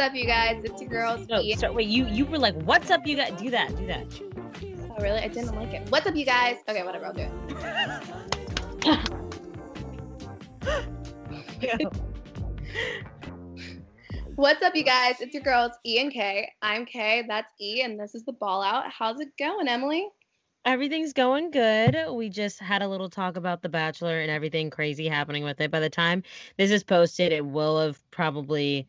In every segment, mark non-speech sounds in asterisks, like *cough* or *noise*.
up, you guys? It's your girls. No, start, wait, you you were like, "What's up, you guys?" Do that, do that. Oh, really? I didn't like it. What's up, you guys? Okay, whatever. I'll do it. *laughs* What's up, you guys? It's your girls, E and K. I'm K. That's E, and this is the ball out. How's it going, Emily? Everything's going good. We just had a little talk about The Bachelor and everything crazy happening with it. By the time this is posted, it will have probably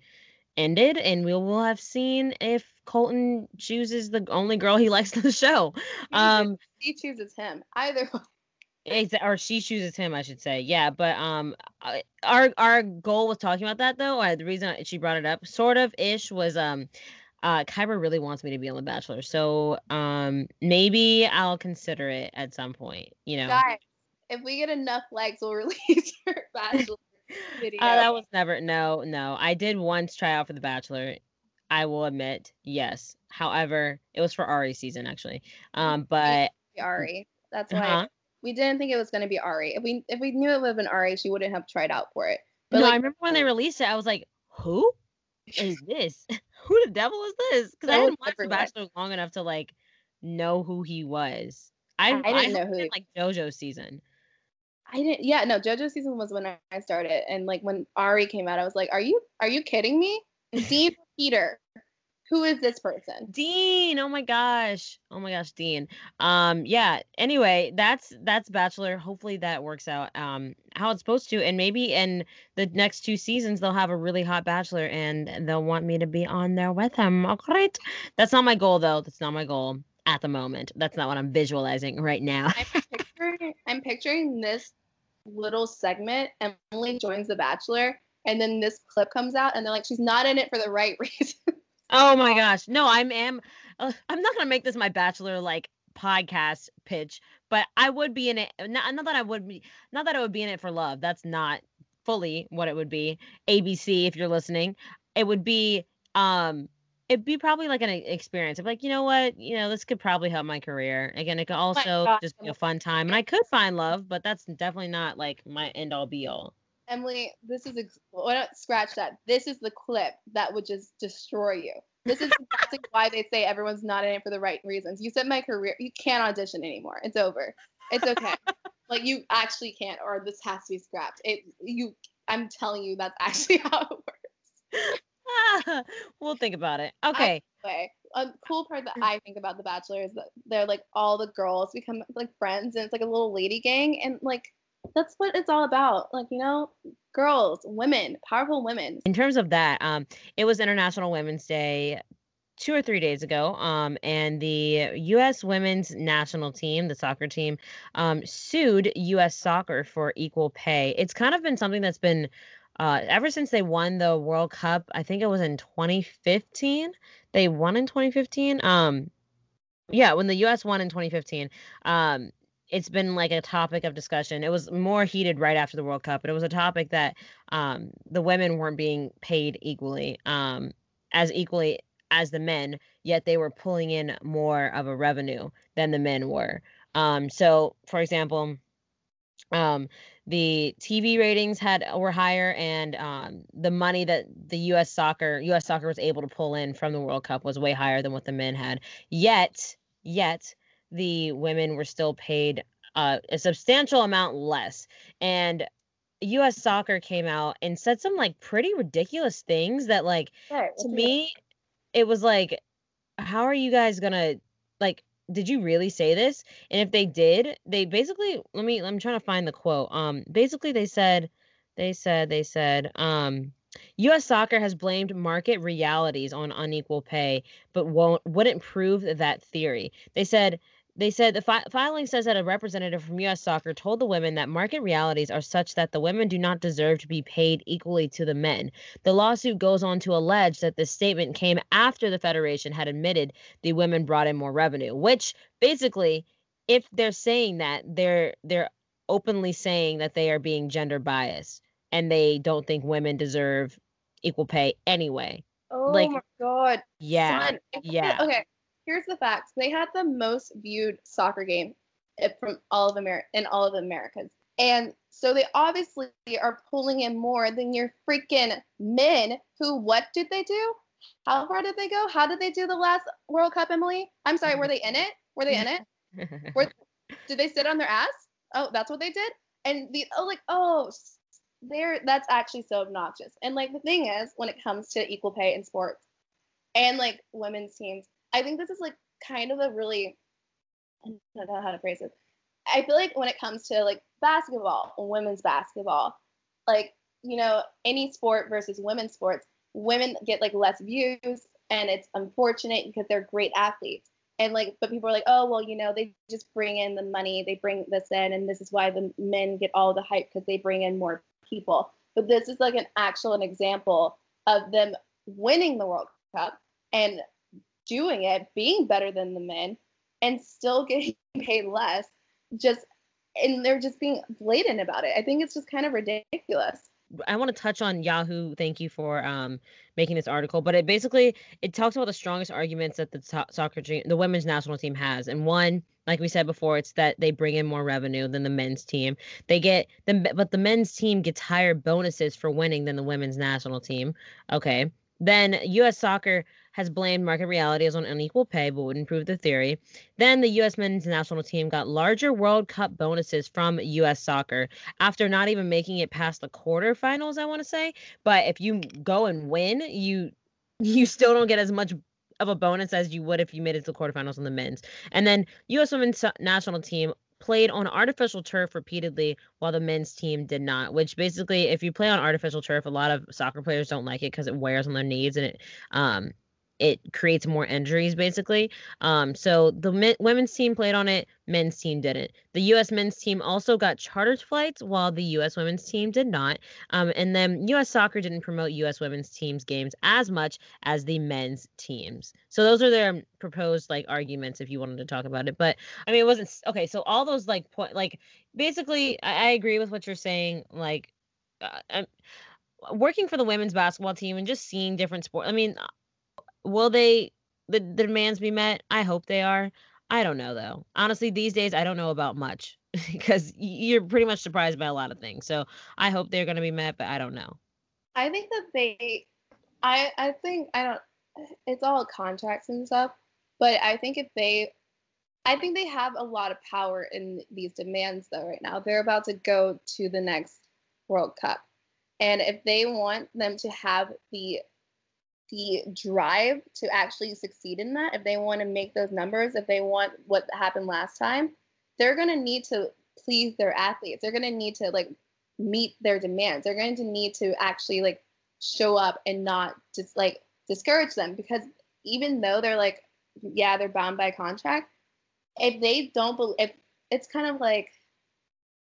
ended, and we will have seen if Colton chooses the only girl he likes *laughs* in the show. Um, he chooses him. Either way. or she chooses him, I should say. Yeah, but um, our our goal with talking about that though, the reason she brought it up, sort of ish, was um, uh, Kyra really wants me to be on The Bachelor, so um, maybe I'll consider it at some point. You know, guys, if we get enough likes, we'll *laughs* release her Bachelor video. Uh, that was never no no. I did once try out for The Bachelor. I will admit, yes. However, it was for Ari season actually. Um, but Ari, that's why uh-huh. we didn't think it was going to be Ari. If we if we knew it would have been Ari, she wouldn't have tried out for it. But no, like, I remember when they released it, I was like, who is *laughs* this? *laughs* who the devil is this? Because I hadn't watched The Bachelor long enough to like know who he was. I, I didn't I know who he... like JoJo season. I didn't. Yeah, no. JoJo season was when I started, and like when Ari came out, I was like, "Are you are you kidding me?" Dean *laughs* Peter, who is this person? Dean. Oh my gosh. Oh my gosh, Dean. Um, yeah. Anyway, that's that's Bachelor. Hopefully that works out um how it's supposed to, and maybe in the next two seasons they'll have a really hot Bachelor, and they'll want me to be on there with him. All right. That's not my goal though. That's not my goal at the moment. That's not what I'm visualizing right now. I'm picturing, I'm picturing this little segment, Emily joins The Bachelor, and then this clip comes out, and they're like, she's not in it for the right *laughs* reason. Oh my gosh, no, I'm am. Uh, I'm not gonna make this my Bachelor like podcast pitch, but I would be in it. Not, not that I would be, not that I would be in it for love. That's not fully what it would be. ABC, if you're listening, it would be um it'd be probably like an experience of like you know what? You know this could probably help my career. Again it could oh also oh just be a fun time and i could find love but that's definitely not like my end all be all. Emily this is ex- why not scratch that. This is the clip that would just destroy you. This is exactly *laughs* why they say everyone's not in it for the right reasons. You said my career you can't audition anymore. It's over. It's okay. *laughs* Like you actually can't or this has to be scrapped. It you i'm telling you that's actually *laughs* how it works *laughs* we'll think about it. Okay. Anyway, a cool part that I think about The Bachelor is that they're like all the girls become like friends and it's like a little lady gang and like that's what it's all about. Like, you know, girls, women, powerful women. In terms of that, um, it was International Women's Day two or three days ago. Um, and the U.S. women's national team, the soccer team, um, sued U.S. soccer for equal pay. It's kind of been something that's been uh, ever since they won the World Cup, I think it was in 2015. They won in 2015. Um, yeah, when the U.S. won in 2015. Um, it's been like a topic of discussion. It was more heated right after the World Cup, but it was a topic that um, the women weren't being paid equally, um, as equally as the men, yet they were pulling in more of a revenue than the men were. Um, so, for example, um, the TV ratings had were higher, and um, the money that the U.S. soccer U.S. soccer was able to pull in from the World Cup was way higher than what the men had. Yet, yet the women were still paid uh, a substantial amount less, and U.S. soccer came out and said some like pretty ridiculous things that like to me, it was like, how are you guys gonna like did you really say this? And if they did, they basically let me I'm trying to find the quote. Um basically they said they said they said um US soccer has blamed market realities on unequal pay but won't wouldn't prove that theory. They said they said the fi- filing says that a representative from U.S. Soccer told the women that market realities are such that the women do not deserve to be paid equally to the men. The lawsuit goes on to allege that the statement came after the federation had admitted the women brought in more revenue, which basically, if they're saying that, they're they're openly saying that they are being gender biased and they don't think women deserve equal pay anyway. Oh like, my god. Yeah. Son, yeah. Okay here's the facts. They had the most viewed soccer game eh, from all of America in all of the Americas. And so they obviously are pulling in more than your freaking men who what did they do? how far did they go? How did they do the last World Cup, Emily? I'm sorry, were they in it? Were they in it? *laughs* Were, did they sit on their ass? Oh, that's what they did? And the oh like, oh there that's actually so obnoxious. And like the thing is, when it comes to equal pay in sports and like women's teams, I think this is like kind of a really I don't know how to phrase it. I feel like when it comes to like basketball, women's basketball, like you know, any sport versus women's sports, women get like less views and it's unfortunate because they're great athletes. And like, but people are like, oh, well, you know, they just bring in the money, they bring this in, and this is why the men get all the hype because they bring in more people. But this is like an actual an example of them winning the World Cup and doing it, being better than the men, and still *laughs* getting paid less. Just and they're just being blatant about it. I think it's just kind of ridiculous. I want to touch on Yahoo. Thank you for um, making this article, but it basically it talks about the strongest arguments that the to- soccer team, the women's national team has, and one, like we said before, it's that they bring in more revenue than the men's team. They get them, but the men's team gets higher bonuses for winning than the women's national team. Okay, then U.S. Soccer has blamed market realities on unequal pay, but wouldn't prove the theory. Then the U.S. men's national team got larger World Cup bonuses from U.S. soccer after not even making it past the quarterfinals, I want to say. But if you go and win, you *laughs* you still don't get as much of a bonus as you would if you made it to the quarterfinals on the men's. And then U.S. women's national team played on artificial turf repeatedly while the men's team did not which basically if you play on artificial turf a lot of soccer players don't like it because it wears on their knees and it um it creates more injuries basically. Um, so the men, women's team played on it, men's team didn't. The U.S. men's team also got chartered flights, while the U.S. women's team did not. Um, and then U.S. soccer didn't promote U.S. women's teams games as much as the men's teams. So those are their proposed like arguments if you wanted to talk about it. But I mean, it wasn't okay. So all those like point like basically, I, I agree with what you're saying. Like. Uh, I'm, working for the women's basketball team and just seeing different sports. I mean, will they the, the demands be met? I hope they are. I don't know though. Honestly, these days I don't know about much *laughs* because you're pretty much surprised by a lot of things. So I hope they're going to be met, but I don't know. I think that they, I I think I don't. It's all contracts and stuff, but I think if they, I think they have a lot of power in these demands though. Right now, they're about to go to the next World Cup, and if they want them to have the the drive to actually succeed in that, if they want to make those numbers, if they want what happened last time, they're going to need to please their athletes. They're going to need to like meet their demands. They're going to need to actually like show up and not just like discourage them because even though they're like, yeah, they're bound by contract, if they don't believe, if it's kind of like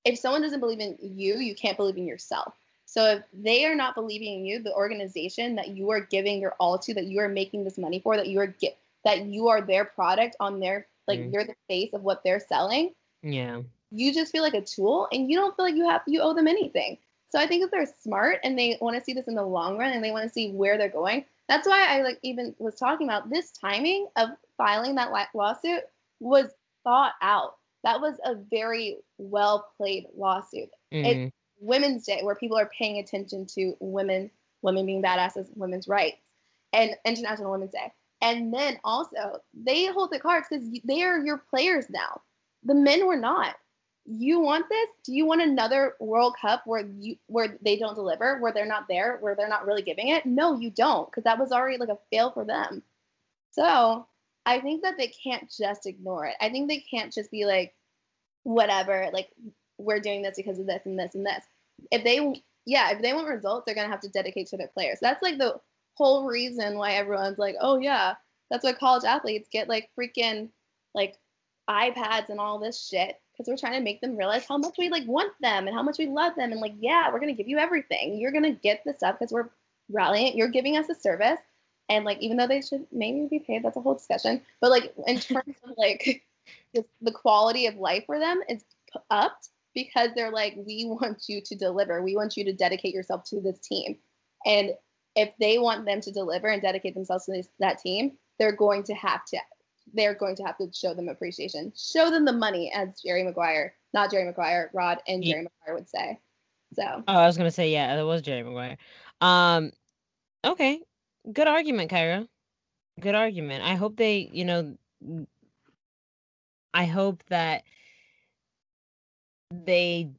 if someone doesn't believe in you, you can't believe in yourself. So if they are not believing in you, the organization that you are giving your all to, that you are making this money for, that you are get that you are their product on their like mm. you're the face of what they're selling. Yeah. You just feel like a tool and you don't feel like you have you owe them anything. So I think if they're smart and they want to see this in the long run and they want to see where they're going, that's why I like even was talking about this timing of filing that lawsuit was thought out. That was a very well played lawsuit. Mm. It Women's Day, where people are paying attention to women, women being badasses, women's rights, and International Women's Day. And then also, they hold the cards because they are your players now. The men were not. You want this? Do you want another World Cup where you where they don't deliver, where they're not there, where they're not really giving it? No, you don't, because that was already like a fail for them. So I think that they can't just ignore it. I think they can't just be like, whatever, like we're doing this because of this and this and this. If they, yeah, if they want results, they're gonna have to dedicate to their players. That's like the whole reason why everyone's like, oh yeah, that's why college athletes get like freaking like iPads and all this shit because we're trying to make them realize how much we like want them and how much we love them and like yeah, we're gonna give you everything. You're gonna get the stuff because we're rallying. You're giving us a service. And like, even though they should maybe be paid, that's a whole discussion. But like, in terms of like *laughs* the quality of life for them is upped because they're like, we want you to deliver. We want you to dedicate yourself to this team. And if they want them to deliver and dedicate themselves to this, that team, they're going to have to they're going to have to show them appreciation. Show them the money, as Jerry Maguire, not Jerry Maguire, Rod and Jerry. Maguire would say. So Oh, I was gonna say, yeah, it was Jerry Maguire. Um okay. good argument, Kyra. Good argument. I hope they, you know, I hope that they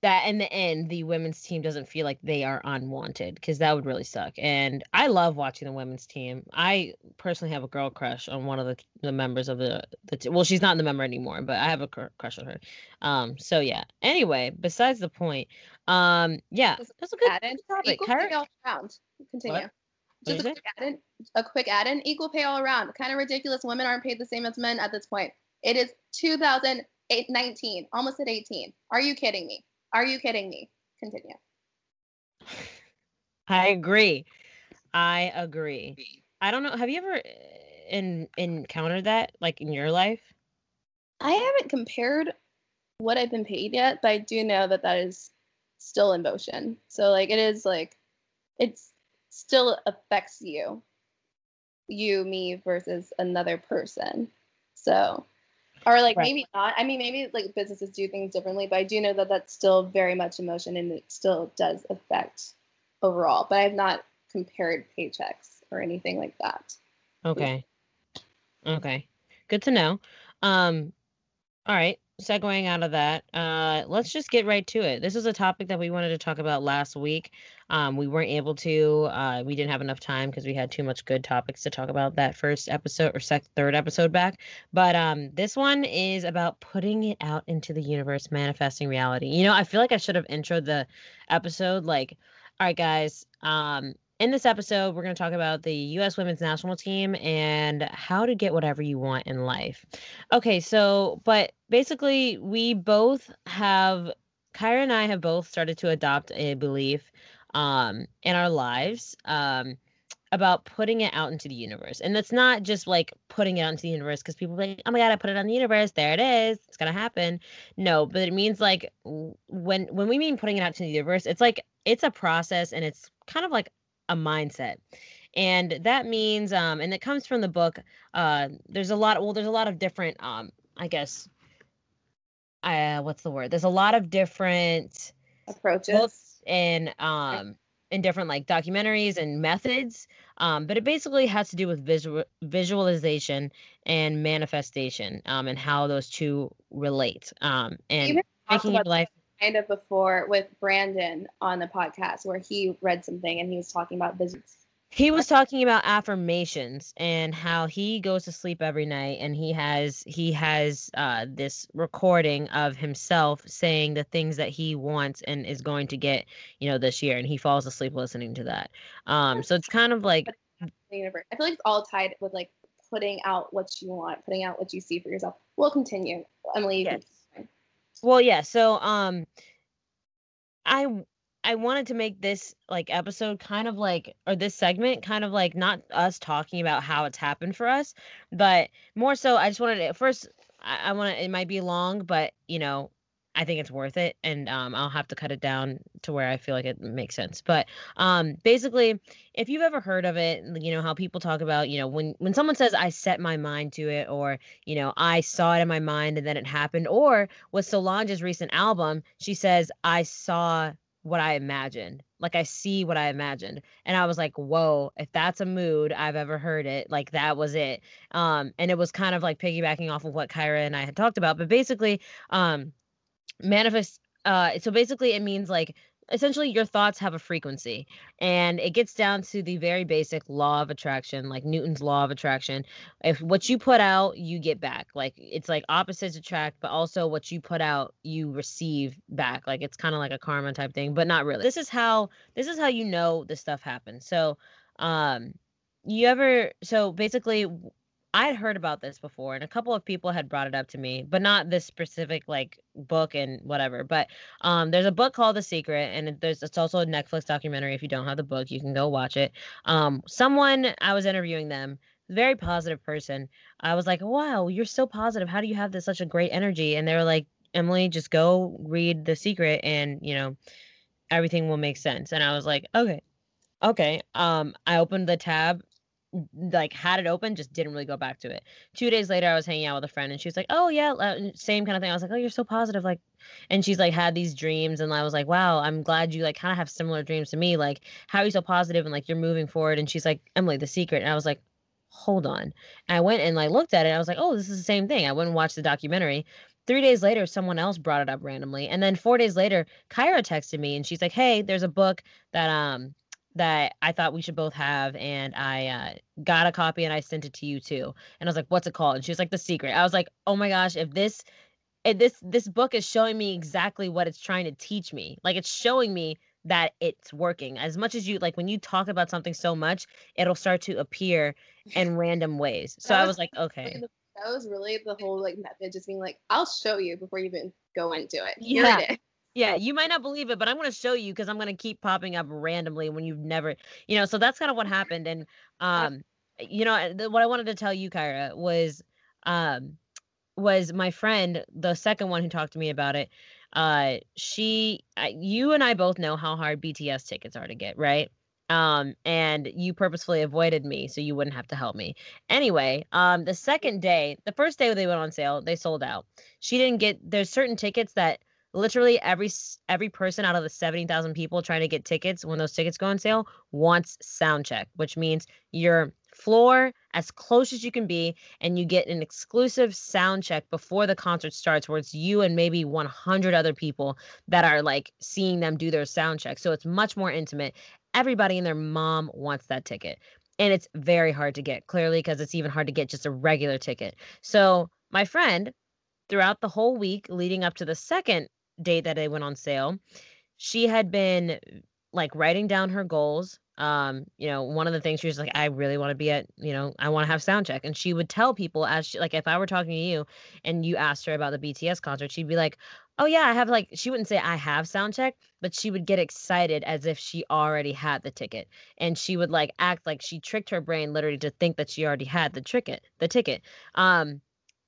that in the end the women's team doesn't feel like they are unwanted because that would really suck and i love watching the women's team i personally have a girl crush on one of the, the members of the, the t- well she's not in the member anymore but i have a cr- crush on her um so yeah anyway besides the point um yeah that's a good, add-in. topic Equal Kyra- pay all around. Continue. What? Just a quick add-in. A quick add-in. Equal pay all around. Kind of ridiculous. Women aren't paid the same as men at this point. It is 2019, almost at 18. Are you kidding me? Are you kidding me? Continue. I agree. I agree. I don't know. Have you ever uh, in, encountered that like in your life? I haven't compared what I've been paid yet, but I do know that that is still in motion. So like it is like it's still affects you, you, me versus another person. So or like Right. maybe not. I mean, maybe like businesses do things differently, but I do know that that's still very much emotion and it still does affect overall. But I've not compared paychecks or anything like that. Okay. Okay. Good to know. Um all right, segueing out of that, uh let's just get right to it. This is a topic that we wanted to talk about last week. Um we weren't able to uh we didn't have enough time because we had too much good topics to talk about that first episode or sec- third episode back. But um this one is about putting it out into the universe, manifesting reality. You know, I feel like I should have introed the episode like all right guys, um in this episode, we're going to talk about the U.S. women's national team and how to get whatever you want in life. Okay, so, but basically, we both have, Kyra and I have both started to adopt a belief um, in our lives um, about putting it out into the universe. And that's not just like putting it out into the universe because people like, oh my God, I put it on the universe. There it is. It's going to happen. No, but it means like when when we mean putting it out to the universe, it's like it's a process and it's kind of like a mindset and that means um and it comes from the book uh there's a lot well there's a lot of different um i guess uh what's the word there's a lot of different Approaches. and um and different like documentaries and methods um but it basically has to do with visual visualization and manifestation um and how those two relate um and making your life kind of before with Brandon on the podcast where he read something and he was talking about business. He was talking about affirmations and how he goes to sleep every night and he has he has uh this recording of himself saying the things that he wants and is going to get, you know, this year and he falls asleep listening to that. Um so it's kind of like the universe. I feel like it's all tied with like putting out what you want, putting out what you see for yourself. We'll continue. Emily, can- Well, yeah. So, um, I I wanted to make this like episode kind of like or this segment kind of like not us talking about how it's happened for us, but more so I just wanted to first I, I want to it might be long, but you know I think it's worth it, and um, I'll have to cut it down to where I feel like it makes sense. But um, basically, if you've ever heard of it, you know how people talk about you know when when someone says I set my mind to it, or you know I saw it in my mind and then it happened, or with Solange's recent album, she says I saw what I imagined. Like I see what I imagined. And I was like, whoa, if that's a mood, I've ever heard it. Like that was it. Um, and it was kind of like piggybacking off of what Kyra and I had talked about. But basically, um, manifest uh so basically it means like essentially your thoughts have a frequency and it gets down to the very basic law of attraction like newton's law of attraction. If what you put out you get back. Like it's like opposites attract but also what you put out you receive back. Like it's kind of like a karma type thing but not really. This is how this is how you know this stuff happens so um you ever so basically I'd heard about this before, and a couple of people had brought it up to me, but not this specific like book and whatever. But um, there's a book called The Secret, and there's it's also a Netflix documentary. If you don't have the book, you can go watch it. Um, someone I was interviewing them, very positive person. I was like, "Wow, you're so positive. How do you have this such a great energy?" And they were like, "Emily, just go read The Secret, and you know, everything will make sense." And I was like, "Okay." Okay. Um, I opened the tab like had it open, just didn't really go back to it. Two days later, I was hanging out with a friend, and she was like, "Oh yeah, same kind of thing." I was like, "Oh, you're so positive," like, and she's like had these dreams, and I was like, "Wow, I'm glad you like kind of have similar dreams to me. Like, how are you so positive and like you're moving forward?" And she's like, "Emily, the secret," and I was like, "Hold on," and I went and like looked at it. I was like, "Oh, this is the same thing." I went and watched the documentary. Three days later, someone else brought it up randomly, and then four days later, Kyra texted me, and she's like, "Hey, there's a book that um." That I thought we should both have, and I uh, got a copy and I sent it to you too. And I was like, "What's it called?" And she was like, "The Secret." I was like, "Oh my gosh, if this, if this this book is showing me exactly what it's trying to teach me. Like it's showing me that it's working. As much as you like, when you talk about something so much, it'll start to appear in random ways. So I was like, okay." That was really the whole like method, just being like, "I'll show you before you even go into it." Yeah. Yeah, you might not believe it, but I'm going to show you because I'm going to keep popping up randomly when you've never, you know. So that's kind of what happened. And um, you know, what I wanted to tell you, Kyra, was um, was my friend, the second one who talked to me about it. Uh, she, I, you and I both know how hard BTS tickets are to get, right? um and you purposefully avoided me so you wouldn't have to help me anyway um the second day the first day they went on sale they sold out she didn't get there's certain tickets that literally every every person out of the 70,000 people trying to get tickets when those tickets go on sale wants sound check, which means your floor as close as you can be and you get an exclusive sound check before the concert starts where it's you and maybe 100 other people that are like seeing them do their sound check. So it's much more intimate. Everybody and their mom wants that ticket. And it's very hard to get, clearly because it's even hard to get just a regular ticket. So my friend throughout the whole week leading up to the second date that it went on sale, she had been like writing down her goals. Um, you know, one of the things she was like, I really want to be at, you know, I want to have sound check. And she would tell people as she like if I were talking to you and you asked her about the BTS concert, she'd be like, Oh yeah, I have like she wouldn't say I have sound check, but she would get excited as if she already had the ticket. And she would like act like she tricked her brain literally to think that she already had the ticket, the ticket. Um,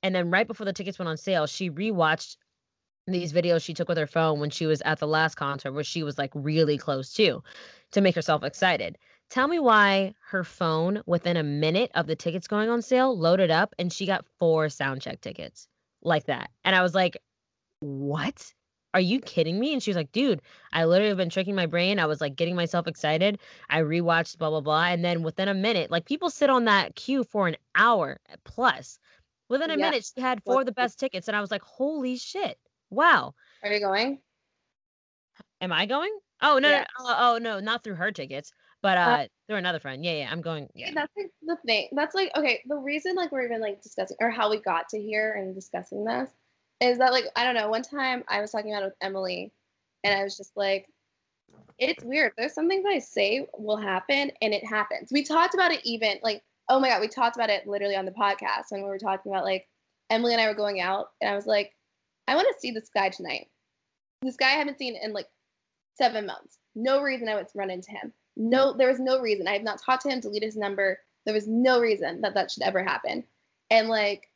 and then right before the tickets went on sale, she rewatched these videos she took with her phone when she was at the last concert where she was like really close to to make herself excited. Tell me why her phone within a minute of the tickets going on sale loaded up and she got four sound check tickets like that. And I was like, "What? Are you kidding me?" And she was like, "Dude, I literally have been tricking my brain. I was like getting myself excited. I rewatched blah blah blah and then within a minute, like people sit on that queue for an hour plus. Within a yeah. minute, she had four of the best tickets and I was like, "Holy shit." Wow. Are you going? Am I going? Oh no, yeah. no, oh, oh no, not through her tickets, but uh, uh, through another friend. Yeah, yeah, I'm going. Yeah. That's like the thing. That's like okay. The reason like we're even like discussing or how we got to here and discussing this is that like I don't know. One time I was talking about it with Emily, and I was just like, it's weird. There's some things I say will happen, and it happens. We talked about it even like oh my god, we talked about it literally on the podcast when we were talking about like Emily and I were going out, and I was like, I want to see this guy tonight. This guy I haven't seen in like seven months. No reason I would run into him. No, there was no reason. I have not talked to him, deleted his number. There was no reason that that should ever happen. And like,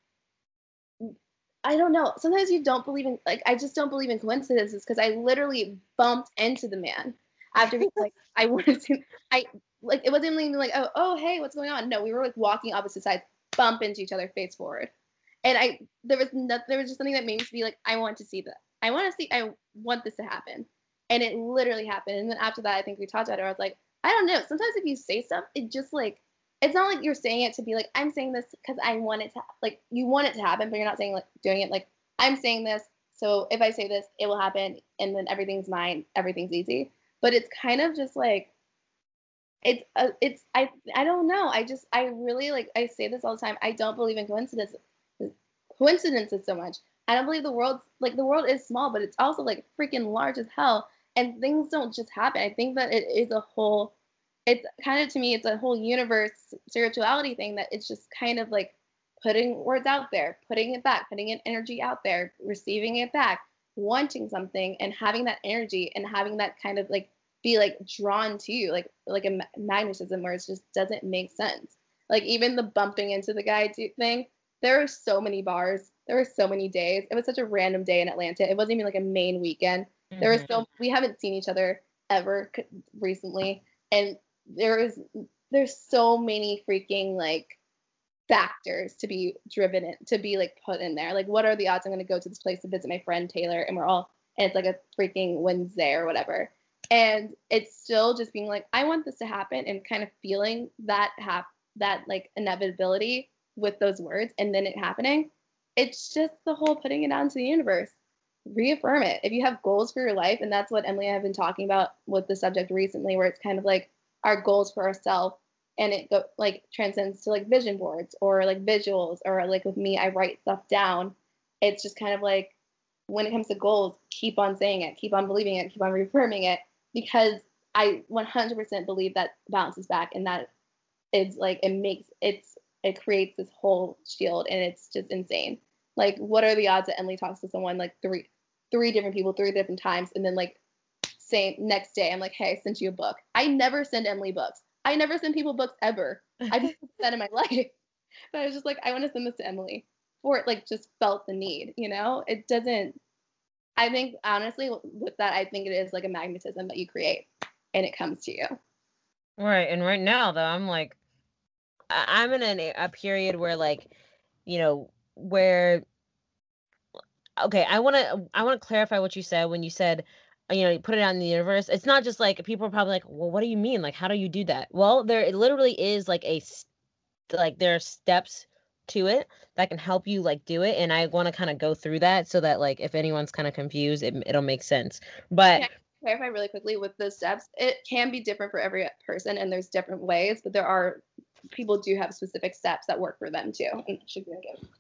I don't know. Sometimes you don't believe in like I just don't believe in coincidences because I literally bumped into the man after being like *laughs* I wanted to. I like it wasn't even like oh oh hey what's going on. No, we were like walking opposite sides, bump into each other face forward and I there was nothing there was just something that made me be like, I want to see that. I want to see. I want this to happen, and it literally happened. And then after that, I think we talked about it. I was like, I don't know. Sometimes if you say stuff, it just like it's not like you're saying it to be like I'm saying this because I want it to like you want it to happen, but you're not saying like doing it like I'm saying this. So if I say this, it will happen, and then everything's mine. Everything's easy. But it's kind of just like it's uh, it's I I don't know. I just I really like I say this all the time. I don't believe in coincidence coincidences so much. I don't believe the world's like the world is small, but it's also like freaking large as hell. And things don't just happen. I think that it is a whole it's kind of to me it's a whole universe spirituality thing that it's just kind of like putting words out there, putting it back, putting an energy out there, receiving it back, wanting something and having that energy and having that kind of like be like drawn to you like like a magnetism where it just doesn't make sense. Like even the bumping into the guy thing, there are so many bars. There were so many days. It was such a random day in Atlanta. It wasn't even like a main weekend. Mm-hmm. There was so we haven't seen each other ever recently, and there is there's so many freaking like factors to be driven in to be like put in there. Like what are the odds I'm gonna go to this place to visit my friend Taylor and we're all and it's like a freaking Wednesday or whatever. And it's still just being like, I want this to happen and kind of feeling that hap that like inevitability with those words and then it happening. It's just the whole putting it out into the universe. Reaffirm it. If you have goals for your life, and that's what Emily and I have been talking about with the subject recently, where it's kind of like our goals for ourselves and it go like transcends to like vision boards or like visuals or like with me i write stuff down it's just kind of like when it comes to goals keep on saying it keep on believing it keep on reaffirming it because i 100% believe that bounces back and that is like it makes it's it creates this whole shield and it's just insane like what are the odds that emily talks to someone like three three different people three different times and then like same next day i'm like hey i sent you a book i never send emily books I never send people books ever. i've just *laughs* that in my life. *laughs* But I was just like, I want to send this to Emily. For it like just felt the need, you know? It doesn't I think honestly with that, I think it is like a magnetism that you create and it comes to you. Right. And right now though, I'm like I'm in a, a period where like, you know, where okay, I want to I want to clarify what you said when you said you know, you put it out in the universe. It's not just like people are probably like, well, what do you mean? Like, how do you do that? Well, there it literally is like a like there are steps to it that can help you like do it, and I want to kind of go through that so that like if anyone's kind of confused, it, it'll make sense. But can clarify really quickly with the steps, it can be different for every person, and there's different ways, but there are people do have specific steps that work for them too, and should be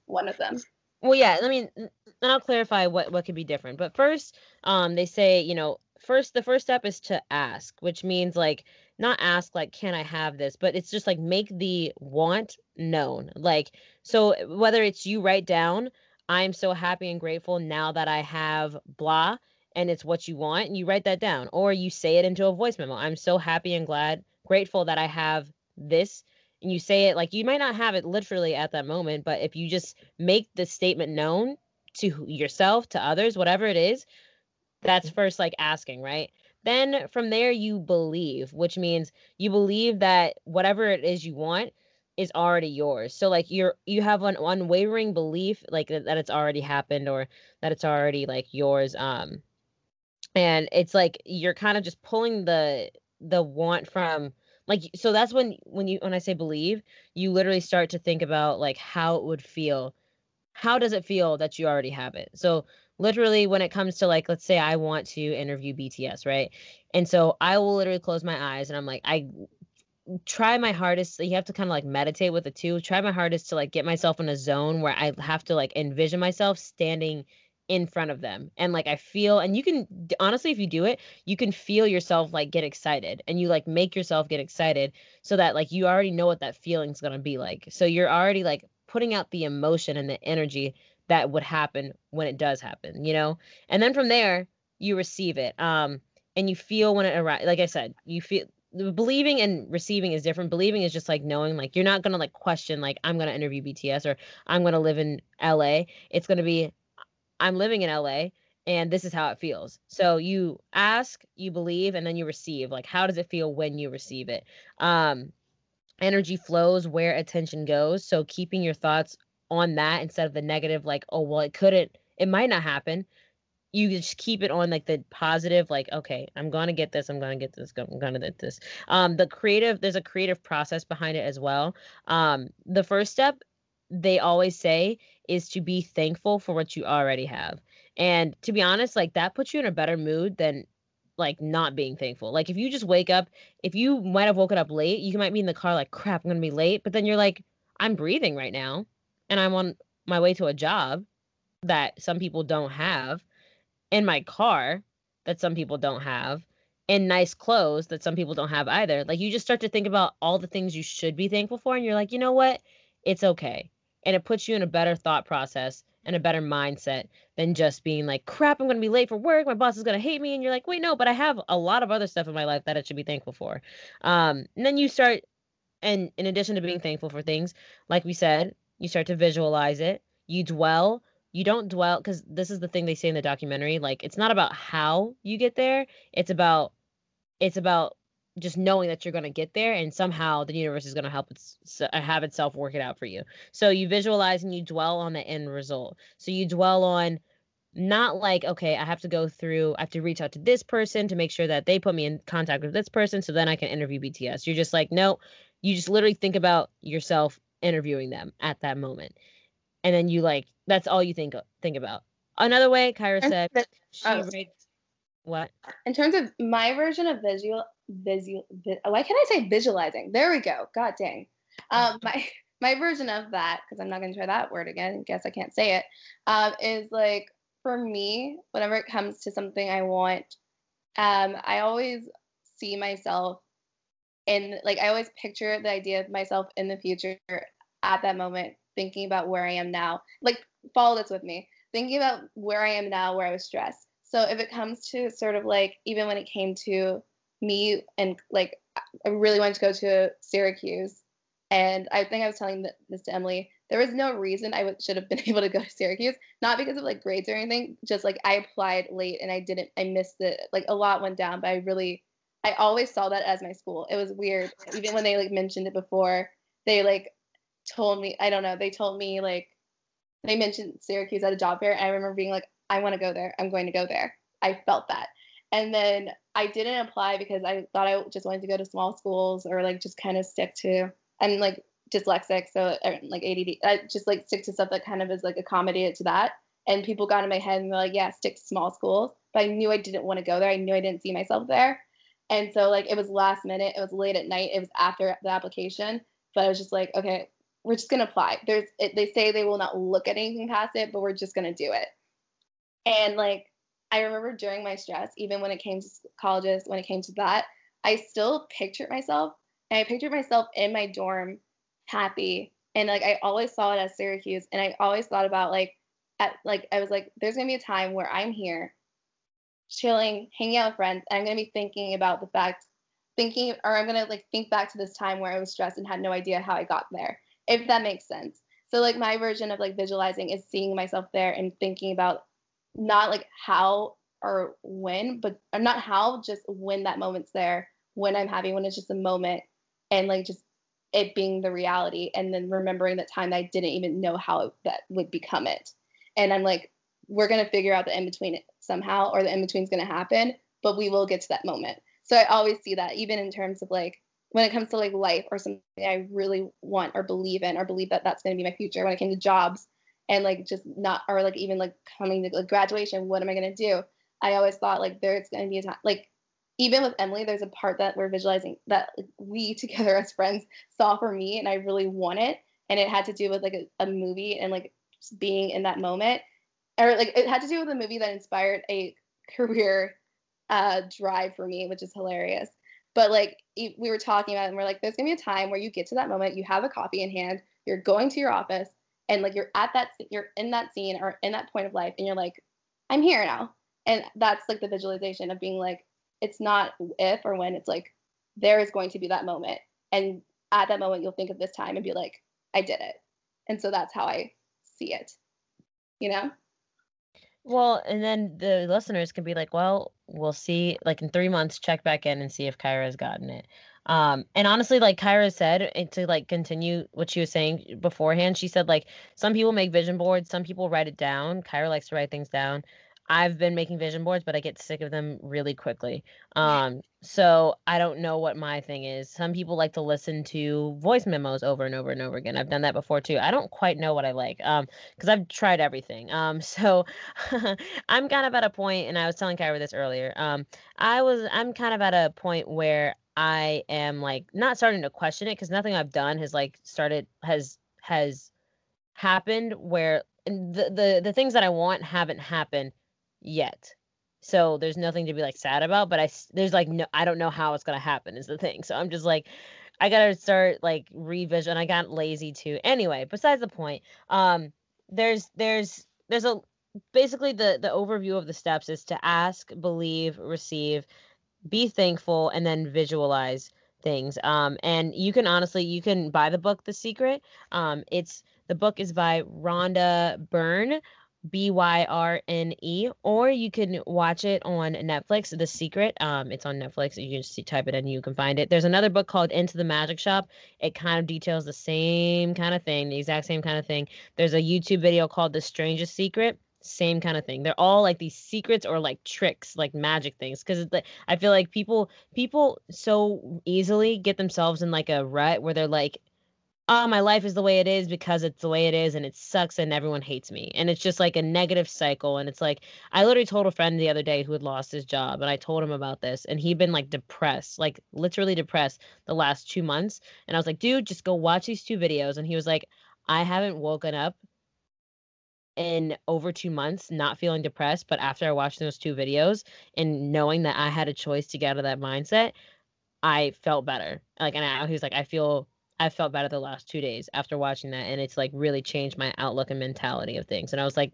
one of them. Well, yeah. I mean, and I'll clarify what what could be different. But first, um, they say you know first the first step is to ask, which means like not ask like can I have this, but it's just like make the want known. Like so whether it's you write down I'm so happy and grateful now that I have blah and it's what you want and you write that down or you say it into a voice memo. I'm so happy and glad grateful that I have this and you say it like you might not have it literally at that moment, but if you just make the statement known to yourself, to others, whatever it is, that's mm-hmm. first like asking, right? Then from there you believe, which means you believe that whatever it is you want is already yours. So like you're you have an unwavering belief like that it's already happened or that it's already like yours um and it's like you're kind of just pulling the the want from like so that's when when you when i say believe you literally start to think about like how it would feel how does it feel that you already have it? So literally when it comes to like let's say i want to interview bts right? And so i will literally close my eyes and i'm like i try my hardest you have to kind of like meditate with it too try my hardest to like get myself in a zone where i have to like envision myself standing in front of them. And like i feel and you can honestly if you do it you can feel yourself like get excited and you like make yourself get excited so that like you already know what that feeling's going to be like. So you're already like putting out the emotion and the energy that would happen when it does happen you know? And then from there you receive it um and you feel when it arrives like i said you feel believing and receiving is different. Believing is just like knowing like you're not to like question like i'm to interview bts or i'm to live in la it's to be I'm living in LA and this is how it feels. So you ask, you believe, and then you receive. Like, how does it feel when you receive it? Um, energy flows where attention goes. So keeping your thoughts on that instead of the negative, like, oh, well, it couldn't, it might not happen. You just keep it on like the positive, like, okay, I'm gonna get this, I'm gonna get this, I'm gonna get this. Um, the creative, there's a creative process behind it as well. Um, the first step they always say is to be thankful for what you already have. And to be honest, like that puts you in a better mood than like not being thankful. Like if you just wake up, if you might have woken up late, you might be in the car like crap, I'm going to be late, but then you're like I'm breathing right now and I'm on my way to a job that some people don't have in my car that some people don't have in nice clothes that some people don't have either. Like you just start to think about all the things you should be thankful for and you're like, "You know what? It's okay." And it puts you in a better thought process and a better mindset than just being like crap i'm going to be late for work. My boss is going to hate me. And you're like wait no but i have a lot of other stuff in my life that i should be thankful for. Um, and then you start and in addition to being thankful for things like we said you start to visualize it. You dwell you don't dwell because this is the thing they say in the documentary like it's not about how you get there. It's about it's about just knowing that you're going to get there and somehow the universe is going to help it uh, have itself work it out for you. So you visualize and you dwell on the end result. So you dwell on not like okay i have to go through i have to reach out to this person to make sure that they put me in contact with this person so then i can interview bts you're just like no you just literally think about yourself interviewing them at that moment. And then you like that's all you think think about. Another way kyra said she oh. writes what? In terms of my version of visual visual why can't i say visualizing there we go god dang um *laughs* my my version of that because i'm not going to try that word again guess i can't say it um, is like for me, whenever it comes to something I want, um, I always see myself in like I always picture the idea of myself in the future at that moment, thinking about where I am now. Like follow this with me, thinking about where I am now, where I was stressed. So if it comes to sort of like even when it came to me and like I really wanted to go to Syracuse, and I think I was telling this to Emily there was no reason I w- should have been *laughs* able to go to Syracuse, not because of like grades or anything, just like I applied late and I didn't, I missed it. Like a lot went down, but I really, I always saw that as my school. It was weird. Even when they like mentioned it before, they like told me, I don't know, they told me like, they mentioned Syracuse at a job fair. And I remember being like, I want to go there. I'm going to go there. I felt that. And then I didn't apply because I thought I just wanted to go to small schools or like just kind of stick to, I'm like dyslexic, so er, like ADD. I just like stick to stuff that kind of is like accommodated to that. And people got in my head and they're like, yeah, stick to small schools. But I knew I didn't want to go there. I knew I didn't see myself there. And so like it was last minute. It was late at night. It was after the application. But I was just like, okay, we're just gonna apply. There's it, they say they will not look at anything past it, but we're just gonna do it. And like I remember during my stress, even when it came to colleges, when it came to that, I still pictured myself and I pictured myself in my dorm happy. And like I always saw it as Syracuse and I always thought about like at like I was like, there's gonna be a time where I'm here chilling, hanging out with friends, and I'm gonna be thinking about the fact thinking or I'm gonna like think back to this time where I was stressed and had no idea how I got there, if that makes sense. So like my version of like visualizing is seeing myself there and thinking about not like how or when, but not how, just when that moment's there, when I'm having when it's just a moment and like just it being the reality and then remembering that time that I didn't even know how that would become it. And I'm like, we're going to figure out the in between somehow, or the in between is going to happen, but we will get to that moment. So I always see that, even in terms of like when it comes to like life or something I really want or believe in, or believe that that's going to be my future. When it came to jobs and like just not, or like even like coming to like graduation, what am I going to do? I always thought like there's going to be a time, like even with Emily, there's a part that we're visualizing that we *laughs* together as friends saw for me, and I really want it. And it had to do with like a, a movie and like being in that moment, or like it had to do with a movie that inspired a *laughs* career uh, drive for me, which is hilarious. But like we were talking about, it and we're like, there's gonna be a time where you get to that moment, you have a copy in hand, you're going to your office, and like you're at that, you're in that scene or in that point of life, and you're like, I'm here now. And that's like the visualization of being like, it's not if or when it's like there is going to be that moment. And at that moment you'll think of this time and be like i did it. And so that's how i see it you know? Well and then the listeners can be like well we'll see like in three months check back in and see if kyra has gotten it um and honestly like kyra said to like continue what she was saying beforehand she said like some people make vision boards some people write it down kyra likes to write things down I've been making vision boards, but I get sick of them really quickly. Um, so I don't know what my thing is. Some people like to listen to voice memos over and over and over again. I've done that before too. I don't quite know what I like um because I've tried everything. Um, *laughs* so I'm kind of at a point, and I was telling Kyra this earlier. Um, I was I'm kind of at a point where I am like not starting to question it because nothing I've done has like started has has happened where the the the things that I want haven't happened yet. So there's nothing to be like sad about, but I there's like no I don't know how it's to happen is the thing. So I'm just like I got to start like revision. I got lazy too. Anyway, besides the point. Um there's there's there's a basically the the overview of the steps is to ask, believe, receive, be thankful and then visualize things. Um and you can honestly you can buy the book The Secret. Um it's the book is by Rhonda Byrne B Y R N E, or you can watch it on Netflix. The Secret. Um, it's on Netflix. You can just type it in, you can find it. There's another book called Into the Magic Shop. It kind of details the same kind of thing, the exact same kind of thing. There's a YouTube video called The Strangest Secret. Same kind of thing. They're all like these secrets or like tricks, like magic things. Because like, I feel like people people so easily get themselves in like a rut where they're like, oh, my life is the way it is because it's the way it is and it sucks and everyone hates me. And it's just like a negative cycle. And it's like, I literally told a friend the other day who had lost his job and I told him about this and he'd been like depressed, like literally depressed the last two months. And I was like, dude, just go watch these two videos. And he was like, I haven't woken up in over two months not feeling depressed. But after I watched those two videos and knowing that I had a choice to get out of that mindset, I felt better. Like, and I, he was like, I feel I felt better the last two days after watching that, and it's like really changed my outlook and mentality of things. And I was like,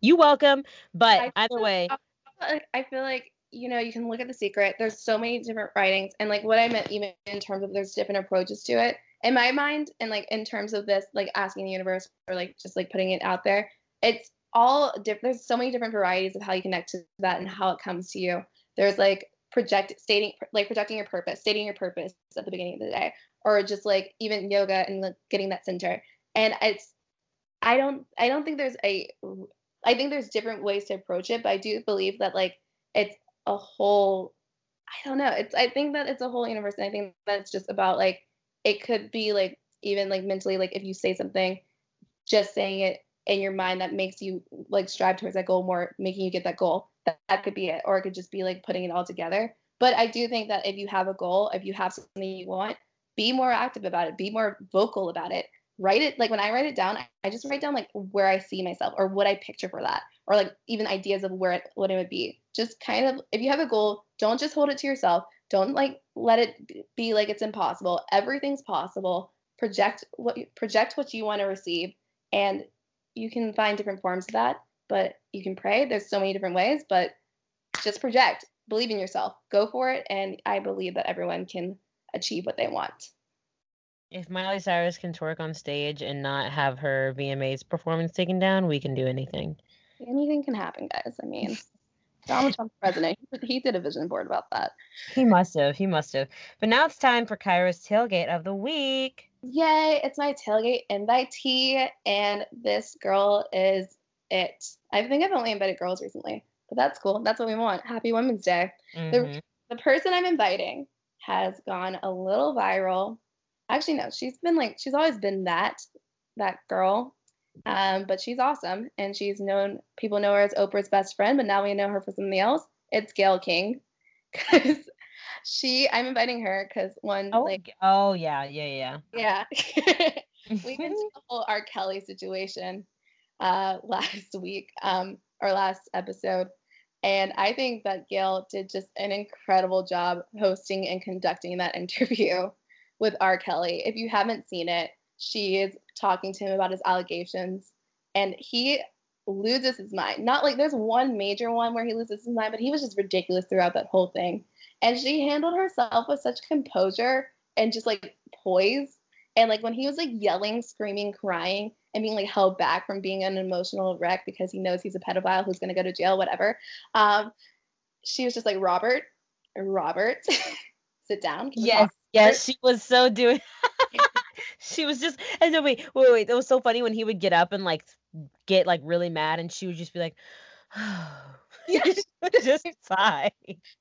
"You welcome." But I either way, uh, I feel like you know you can look at the secret. There's so many different writings, and like what I meant even in terms of there's different approaches to it. In my mind, and like in terms of this, like asking the universe or like just like putting it out there, it's all different. There's so many different varieties of how you connect to that and how it comes to you. There's like project stating like projecting your purpose, stating your purpose at the beginning of the day, or just like even yoga and like getting that center. And it's I don't I don't think there's a I think there's different ways to approach it, but I do believe that like it's a whole I don't know. It's I think that it's a whole universe and I think that it's just about like it could be like even like mentally like if you say something just saying it in your mind that makes you like strive towards that goal more making you get that goal that, that could be it or it could just be like putting it all together. But i do think that if you have a goal if you have something you want be more active about it be more vocal about it. Write it like when i write it down i just write down like where i see myself or what i picture for that or like even ideas of where it what it would be. Just kind of if you have a goal don't just hold it to yourself. Don't like let it be like it's impossible. Everything's possible. Project what project what you want to receive and you can find different forms of that but you can pray there's so many different ways but just project believe in yourself go for it and i believe that everyone can achieve what they want. If Miley Cyrus can twerk on stage and not have her VMAs performance taken down, we can do anything. Anything can happen, guys. I mean, *laughs* Donald Trump's president. He did a vision board about that. He must have. He must have. But now it's time for Kyra's tailgate of the week. Yay! It's my tailgate invitee, and this girl is it. I think I've only invited girls recently, but that's cool. That's what we want. Happy Women's Day. Mm-hmm. The, the person I'm inviting has gone a little viral. Actually, no, she's been like she's always been that that girl. Um, but she's awesome and she's known people know her as Oprah's best friend, but now we know her for something else. It's Gayle King. *laughs* Cause she I'm inviting her because one oh, like oh yeah, yeah, yeah. Yeah. *laughs* we went to the whole R. Kelly situation uh *laughs* last week, um, or last episode. And I think that Gayle did just an incredible job hosting and conducting that *laughs* interview with R. Kelly. If you haven't seen it, she is talking to him about his allegations, and he loses his mind. Not like there's one major one where he loses his mind, but he was just ridiculous throughout that whole thing. And she handled herself with such composure and just like poise. And like when he was like yelling, screaming, crying, and being like held back from being an emotional wreck because he knows he's a pedophile who's going to go to jail, whatever. Um, she was just like, Robert, Robert, *laughs* sit down. Yes, *laughs* yes, she was so doing. *laughs* she was just, and no, wait, wait, wait. It was so funny when he would get up and like get like really mad, and she would just be like, *sighs* *laughs* just *laughs* sigh.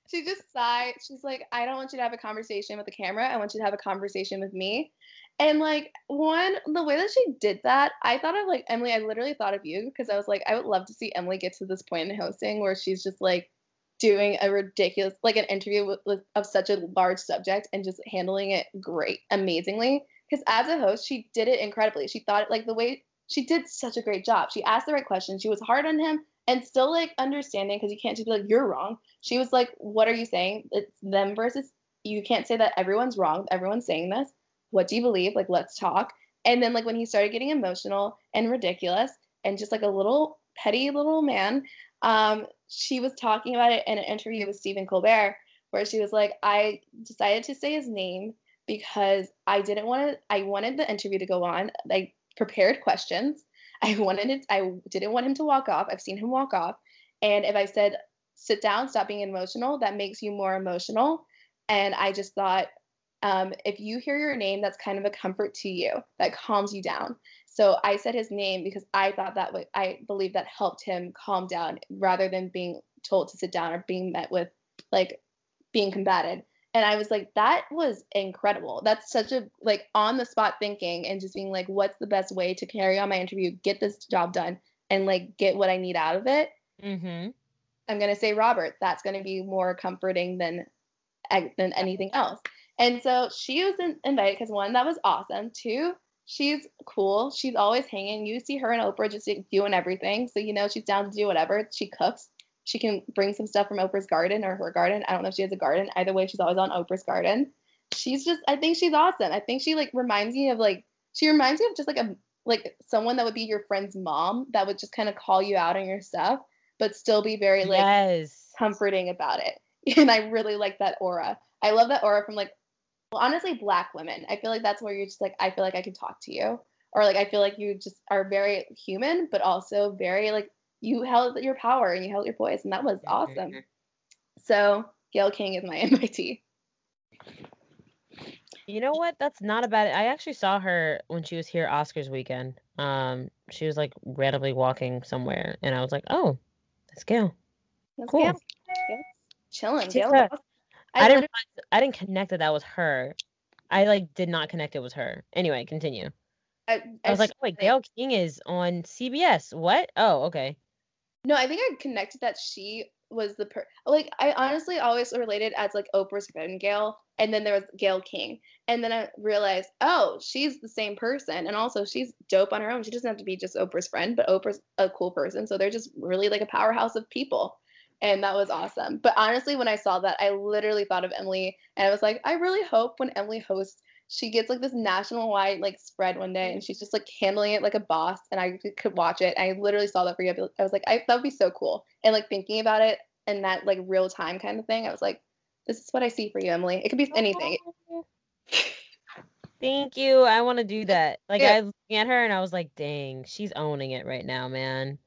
She just sighed. She's like, I don't want you to have a conversation with the camera. I want you to have a conversation with me. And like one, the way that she did that, I thought of like Emily. I literally thought of you because I was like, I would love to see Emily get to this point in hosting where she's just like doing a ridiculous, like an interview with, with of such a large subject and just handling it great, amazingly. Because as a host, she did it incredibly. She thought it like the way she did such a great job. She asked the right questions. She was hard on him and still like understanding because you can't just be like you're wrong. She was like, "What are you saying? It's them versus you. Can't say that everyone's wrong. Everyone's saying this." what do you believe? Like, let's talk. And then, like, when he started getting emotional and ridiculous and just like a little petty little man, um, she was talking about it in an interview with Stephen Colbert, where she was like, I decided to say his name because I didn't want to, I wanted the interview to go on. I prepared questions. *laughs* I wanted it, I didn't want him to walk off. I've seen him walk off. And if I said, sit down, stop being emotional, that makes you more emotional. And I just thought, um, if you hear your name, that's kind of a comfort to you, that calms you down. So I said his name because I thought that would, I believe that helped him calm down rather than being told to sit down or being met with like being combated. And I was like, that was incredible. That's such a like on the spot thinking and just being like, what's the best way to carry on my interview, get this job done, and like get what I need out of it. Mm-hmm. I'm gonna say Robert. That's gonna be more comforting than than anything else. And so she was in, invited because one, that was awesome. Two, she's cool. She's always hanging. You see her and Oprah just doing everything. So you know she's down to do whatever. She cooks. She can bring some stuff from Oprah's garden or her garden. I don't know if she has a garden. Either way, she's always on Oprah's garden. She's just I think she's awesome. I think she like reminds me of like she reminds me of just like a like someone that would be your friend's mom that would just kind of call you out on your stuff, but still be very like yes. comforting about it. *laughs* And I really like that aura. I love that aura from like well, honestly, black women. I feel like that's where you're just like, I feel like I can talk to you. Or like I feel like you just are very human, but also very like you held your power and you held your voice, and that was awesome. So Gayle King is my *laughs* MIT. You know what? That's not a bad. I actually saw her when she was here Oscars weekend. Um, she was like randomly walking somewhere, and I was like, "Oh, that's Gayle." That's Cool. Gayle. Gayle. Chilling. She's Gayle. a- I, I, didn't. realize- I didn't connect that that was her. I like did not connect it was her. Anyway, continue. I, I was like, oh, wait, like- Gayle King is on CBS. What? Oh, okay. No, I think I connected that she was the per like I honestly always related as like Oprah's friend Gayle, and then there was Gayle King, and then I realized, oh, she's the same person, and also she's dope on her own. She doesn't have to be just Oprah's friend, but Oprah's a cool person, so they're just really like a powerhouse of people, and that was awesome. But honestly, when I saw that, I literally thought of Emily, and I was like, I really hope when Emily hosts. She gets like this national wide like spread one day, and mm. she's just like handling it like a boss, and I could watch it. I literally saw that for you. I was like, I, that would be so cool. And like thinking about it and that like real time kind of thing, I was like, this is what I see for you, Emily. It could be anything. Thank you. I want to do *laughs* that. Like Yeah. I was looking at her and I was like, dang, she's owning it right now, man.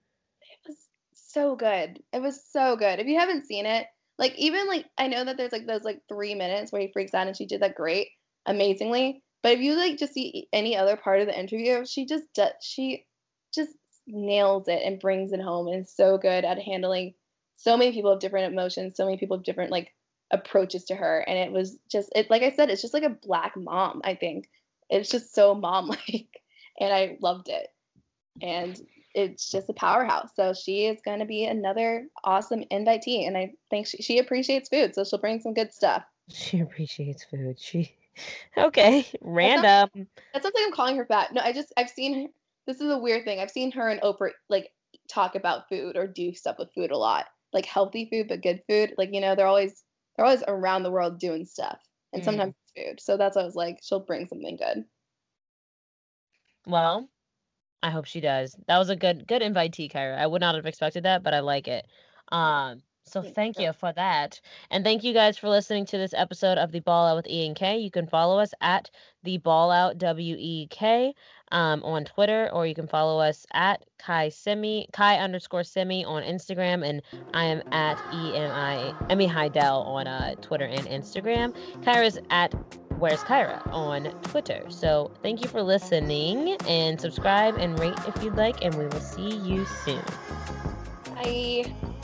It was so good. It was so good. If you haven't seen it, like even like I know that there's like those like three minutes where he freaks out and she did that great, amazingly. But if you like just see any other part of the interview, she just does she just nails it and brings it home and is so good at handling so many people have different emotions, so many people have different like approaches to her. And it was just it like I said, it's just like a black mom, I think. It's just so mom like *laughs* and I loved it. And it's just a powerhouse. So she is going to be another awesome invitee, and I think she, she appreciates food, so she'll bring some good stuff. She appreciates food. She *laughs* okay, random. That sounds like I'm calling her fat. No, I just I've seen her. This is a weird thing. I've seen her and Oprah like talk about food or do stuff with food a lot, like healthy food but good food. Like you know they're always they're always around the world doing stuff, and Mm. sometimes food. So that's why I was like, she'll bring something good. Well, I hope she does. That was a good good invitee, Kyra. I would not have expected that, but I like it. Um, so Thank you. for that. And thank you guys for listening to this episode of the Ball Out with E and K. You can follow us at the Ball Out W E K um, on Twitter, or you can follow us at Kai Semi Kai underscore Semi on Instagram, and I am at E M I Emmy Heidel on uh, Twitter and Instagram. Kyra's at Where's Kyra on Twitter. So thank you for listening and subscribe and rate if you'd like, and we will see you soon. Bye.